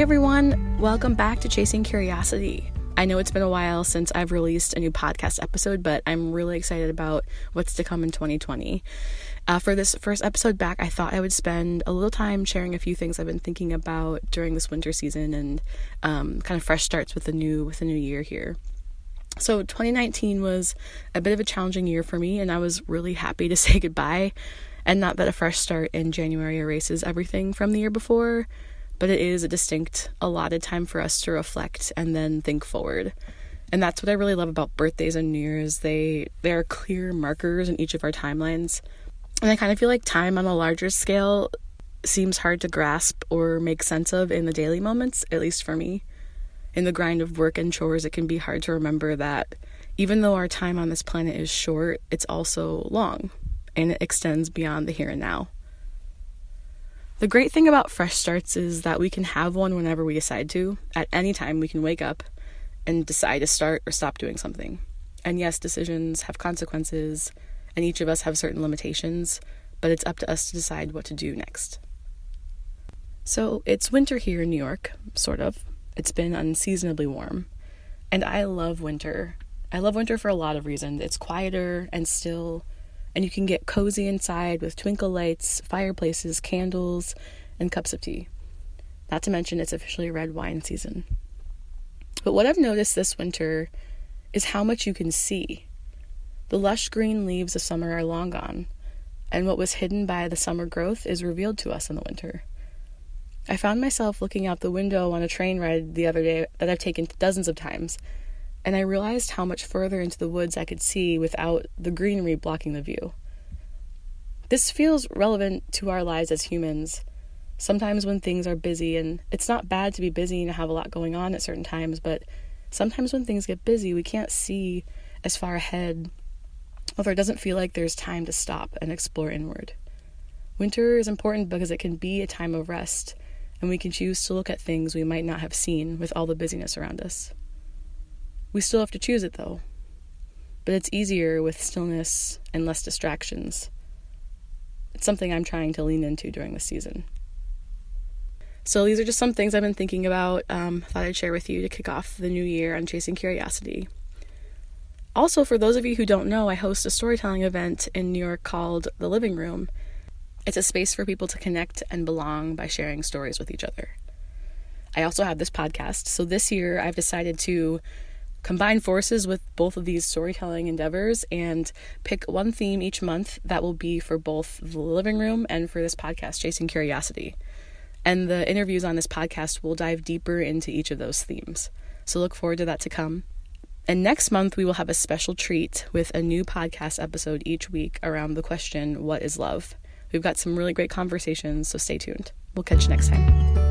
everyone. Welcome back to Chasing Curiosity. I know it's been a while since I've released a new podcast episode, but I'm really excited about what's to come in 2020. Uh, for this first episode back, I thought I would spend a little time sharing a few things I've been thinking about during this winter season and um, kind of fresh starts with the new with the new year here. So 2019 was a bit of a challenging year for me, and I was really happy to say goodbye. And not that a fresh start in January erases everything from the year before, but it is a distinct, allotted time for us to reflect and then think forward. And that's what I really love about birthdays and New Year's. They they are clear markers in each of our timelines. And I kind of feel like time on a larger scale seems hard to grasp or make sense of in the daily moments, at least for me. In the grind of work and chores, it can be hard to remember that even though our time on this planet is short, it's also long and it extends beyond the here and now. The great thing about fresh starts is that we can have one whenever we decide to. At any time, we can wake up and decide to start or stop doing something. And yes, decisions have consequences, and each of us have certain limitations, but it's up to us to decide what to do next. So it's winter here in New York, sort of. It's been unseasonably warm. And I love winter. I love winter for a lot of reasons. It's quieter and still and you can get cozy inside with twinkle lights, fireplaces, candles, and cups of tea. Not to mention, it's officially red wine season. But what I've noticed this winter is how much you can see. The lush green leaves of summer are long gone, and what was hidden by the summer growth is revealed to us in the winter. I found myself looking out the window on a train ride the other day that I've taken dozens of times and I realized how much further into the woods I could see without the greenery blocking the view. This feels relevant to our lives as humans. Sometimes when things are busy, and it's not bad to be busy and have a lot going on at certain times, but sometimes when things get busy, we can't see as far ahead, or it doesn't feel like there's time to stop and explore inward. Winter is important because it can be a time of rest, and we can choose to look at things we might not have seen with all the busyness around us. We still have to choose it though. But it's easier with stillness and less distractions. It's something I'm trying to lean into during this season. So these are just some things I've been thinking about. Um, thought I'd share with you to kick off the new year on Chasing Curiosity. Also, for those of you who don't know, I host a storytelling event in New York called The Living Room. It's a space for people to connect and belong by sharing stories with each other. I also have this podcast, so this year I've decided to combine forces with both of these storytelling endeavors and pick one theme each month that will be for both the living room and for this podcast, Chasing Curiosity. And the interviews on this podcast will dive deeper into each of those themes. So look forward to that to come. And next month, we will have a special treat with a new podcast episode each week around the question, What is love? We've got some really great conversations, so stay tuned. We'll catch you next time.